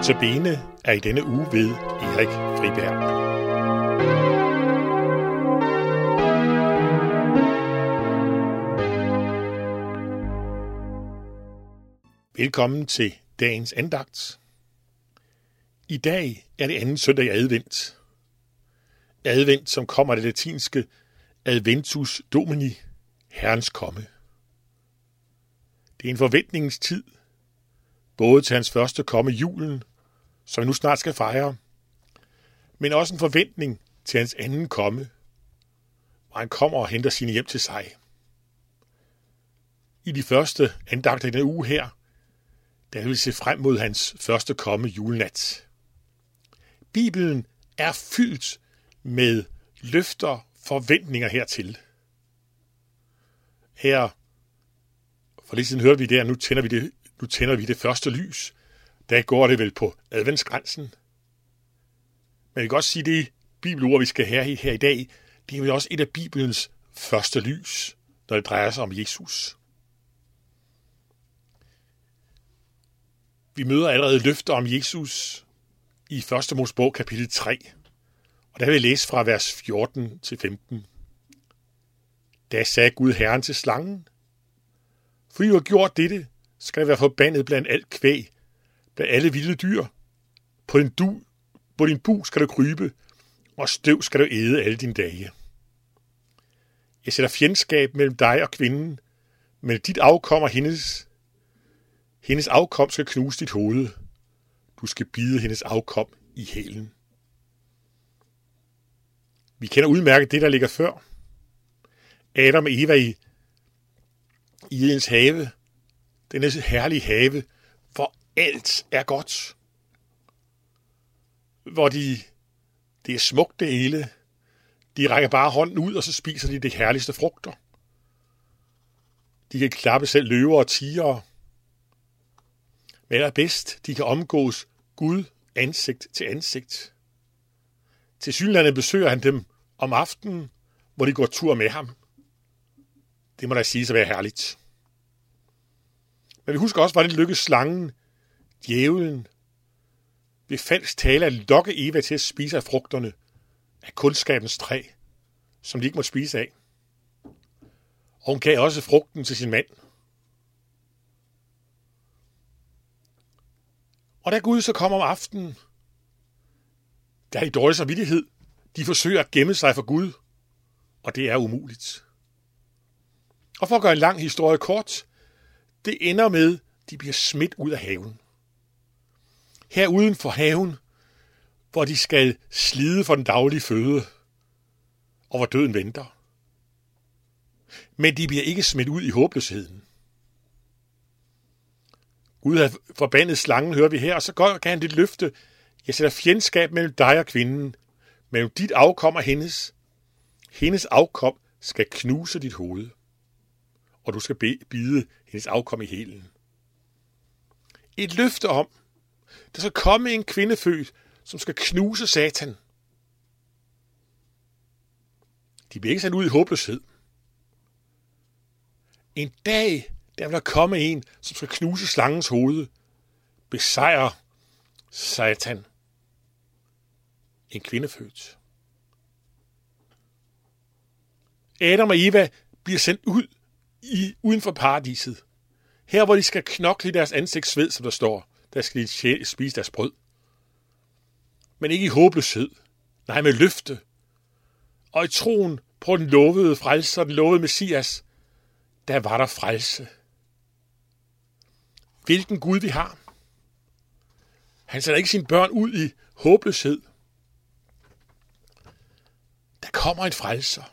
Notabene er i denne uge ved Erik Friberg. Velkommen til dagens andagt. I dag er det anden søndag i advent. Advent, som kommer af det latinske Adventus Domini, Herrens komme. Det er en forventningens tid, både til hans første komme julen, som vi nu snart skal fejre, men også en forventning til hans anden komme, hvor han kommer og henter sine hjem til sig. I de første andagter i den uge her, der vil se frem mod hans første komme julenat. Bibelen er fyldt med løfter, forventninger hertil. Her, for lidt siden hørte vi det, at nu tænder vi det, nu tænder vi det første lys. Der går det vel på adventsgrænsen. Men vi kan også sige, det bibelord, vi skal have her i dag, det er vel også et af Bibelens første lys, når det drejer sig om Jesus. Vi møder allerede løfter om Jesus i 1. Mosebog kapitel 3. Og der vil jeg læse fra vers 14 til 15. Da sagde Gud Herren til slangen, For I har gjort dette, skal jeg være forbandet blandt alt kvæg, blandt alle vilde dyr. På din, du, på din bu skal du krybe, og støv skal du æde alle dine dage. Jeg sætter fjendskab mellem dig og kvinden, men dit afkom og hendes. Hendes afkom skal knuse dit hoved. Du skal bide hendes afkom i hælen. Vi kender udmærket det, der ligger før. Adam og Eva i, i Edens have. Denne herlige have, alt er godt. Hvor de, det er smukt det hele. De rækker bare hånden ud, og så spiser de det herligste frugter. De kan klappe selv løver og tiger. Men allerbedst, de kan omgås Gud ansigt til ansigt. Til synlandet besøger han dem om aftenen, hvor de går tur med ham. Det må da sige at være herligt. Men vi husker også, hvordan det lykkedes slangen, djævlen, ved falsk tale at lokke Eva til at spise af frugterne af kundskabens træ, som de ikke må spise af. Og hun gav også frugten til sin mand. Og da Gud så kommer om aftenen, der er i dårlig samvittighed. De forsøger at gemme sig for Gud, og det er umuligt. Og for at gøre en lang historie kort, det ender med, at de bliver smidt ud af haven. Her uden for haven, hvor de skal slide for den daglige føde, og hvor døden venter. Men de bliver ikke smidt ud i håbløsheden. Gud har forbandet slangen, hører vi her, og så kan han det løfte, jeg sætter fjendskab mellem dig og kvinden, mellem dit afkom og hendes. Hendes afkom skal knuse dit hoved, og du skal bide hendes afkom i hælen. Et løfte om, der skal komme en kvinde født, som skal knuse satan. De bliver ikke sat ud i håbløshed. En dag, der vil der komme en, som skal knuse slangens hoved, besejre satan. En kvinde født. Adam og Eva bliver sendt ud i, uden for paradiset. Her, hvor de skal knokle i deres ansigtssved, som der står, der skal de spise deres brød. Men ikke i håbløshed. Nej, med løfte. Og i troen på den lovede frelser, den lovede messias, der var der frelse. Hvilken Gud vi har. Han sætter ikke sine børn ud i håbløshed. Der kommer en frelser.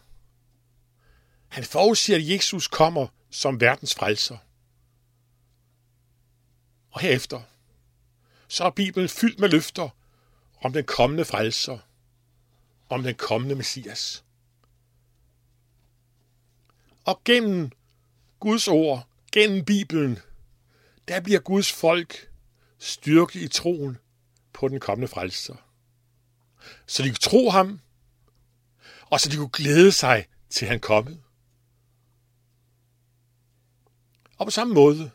Han forudsiger, at Jesus kommer som verdens frelser. Og herefter, så er Bibelen fyldt med løfter om den kommende frelser, om den kommende Messias. Og gennem Guds ord, gennem Bibelen, der bliver Guds folk styrke i troen på den kommende frelser. Så de kunne tro ham, og så de kunne glæde sig til han kommet. Og på samme måde,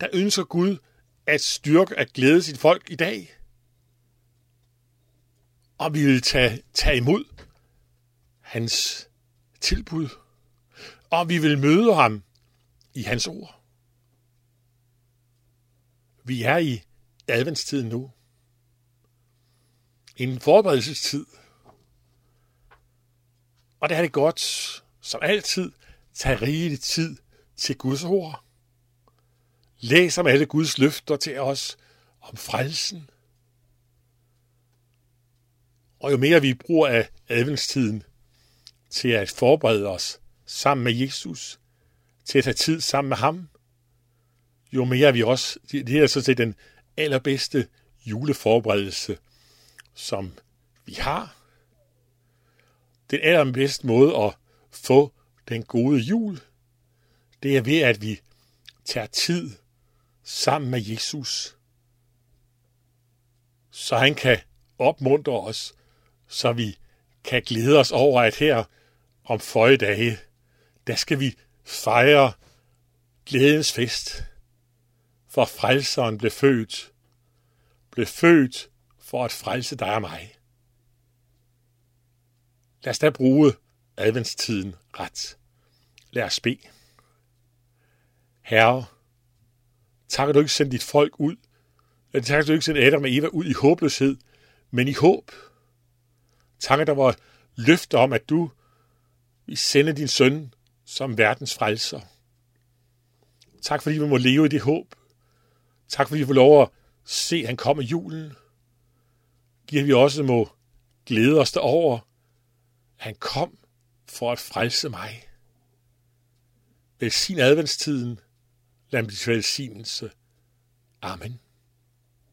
der ønsker Gud, at styrke, at glæde sit folk i dag. Og vi vil tage, tage imod hans tilbud. Og vi vil møde ham i hans ord. Vi er i adventstiden nu. En forberedelsestid. Og det er det godt, som altid, tage rigelig tid til Guds ord. Læs om alle Guds løfter til os om frelsen. Og jo mere vi bruger af adventstiden til at forberede os sammen med Jesus, til at have tid sammen med ham, jo mere vi også, det er så til den allerbedste juleforberedelse, som vi har. Den allerbedste måde at få den gode jul, det er ved, at vi tager tid sammen med Jesus, så han kan opmuntre os, så vi kan glæde os over, at her om føje dage, der skal vi fejre glædens fest, for frelseren blev født, blev født for at frelse dig og mig. Lad os da bruge adventstiden ret. Lad os bede. Herre, tak at du ikke sendte dit folk ud. Tak at du ikke sendte Adam og Eva ud i håbløshed, men i håb. Tak at der var løfter om, at du vil sende din søn som verdens frelser. Tak fordi vi må leve i det håb. Tak fordi vi får lov at se, at han kommer julen. Giver vi også må glæde os derover, at han kom for at frelse mig. Velsign adventstiden. Lad velsignelse. Amen.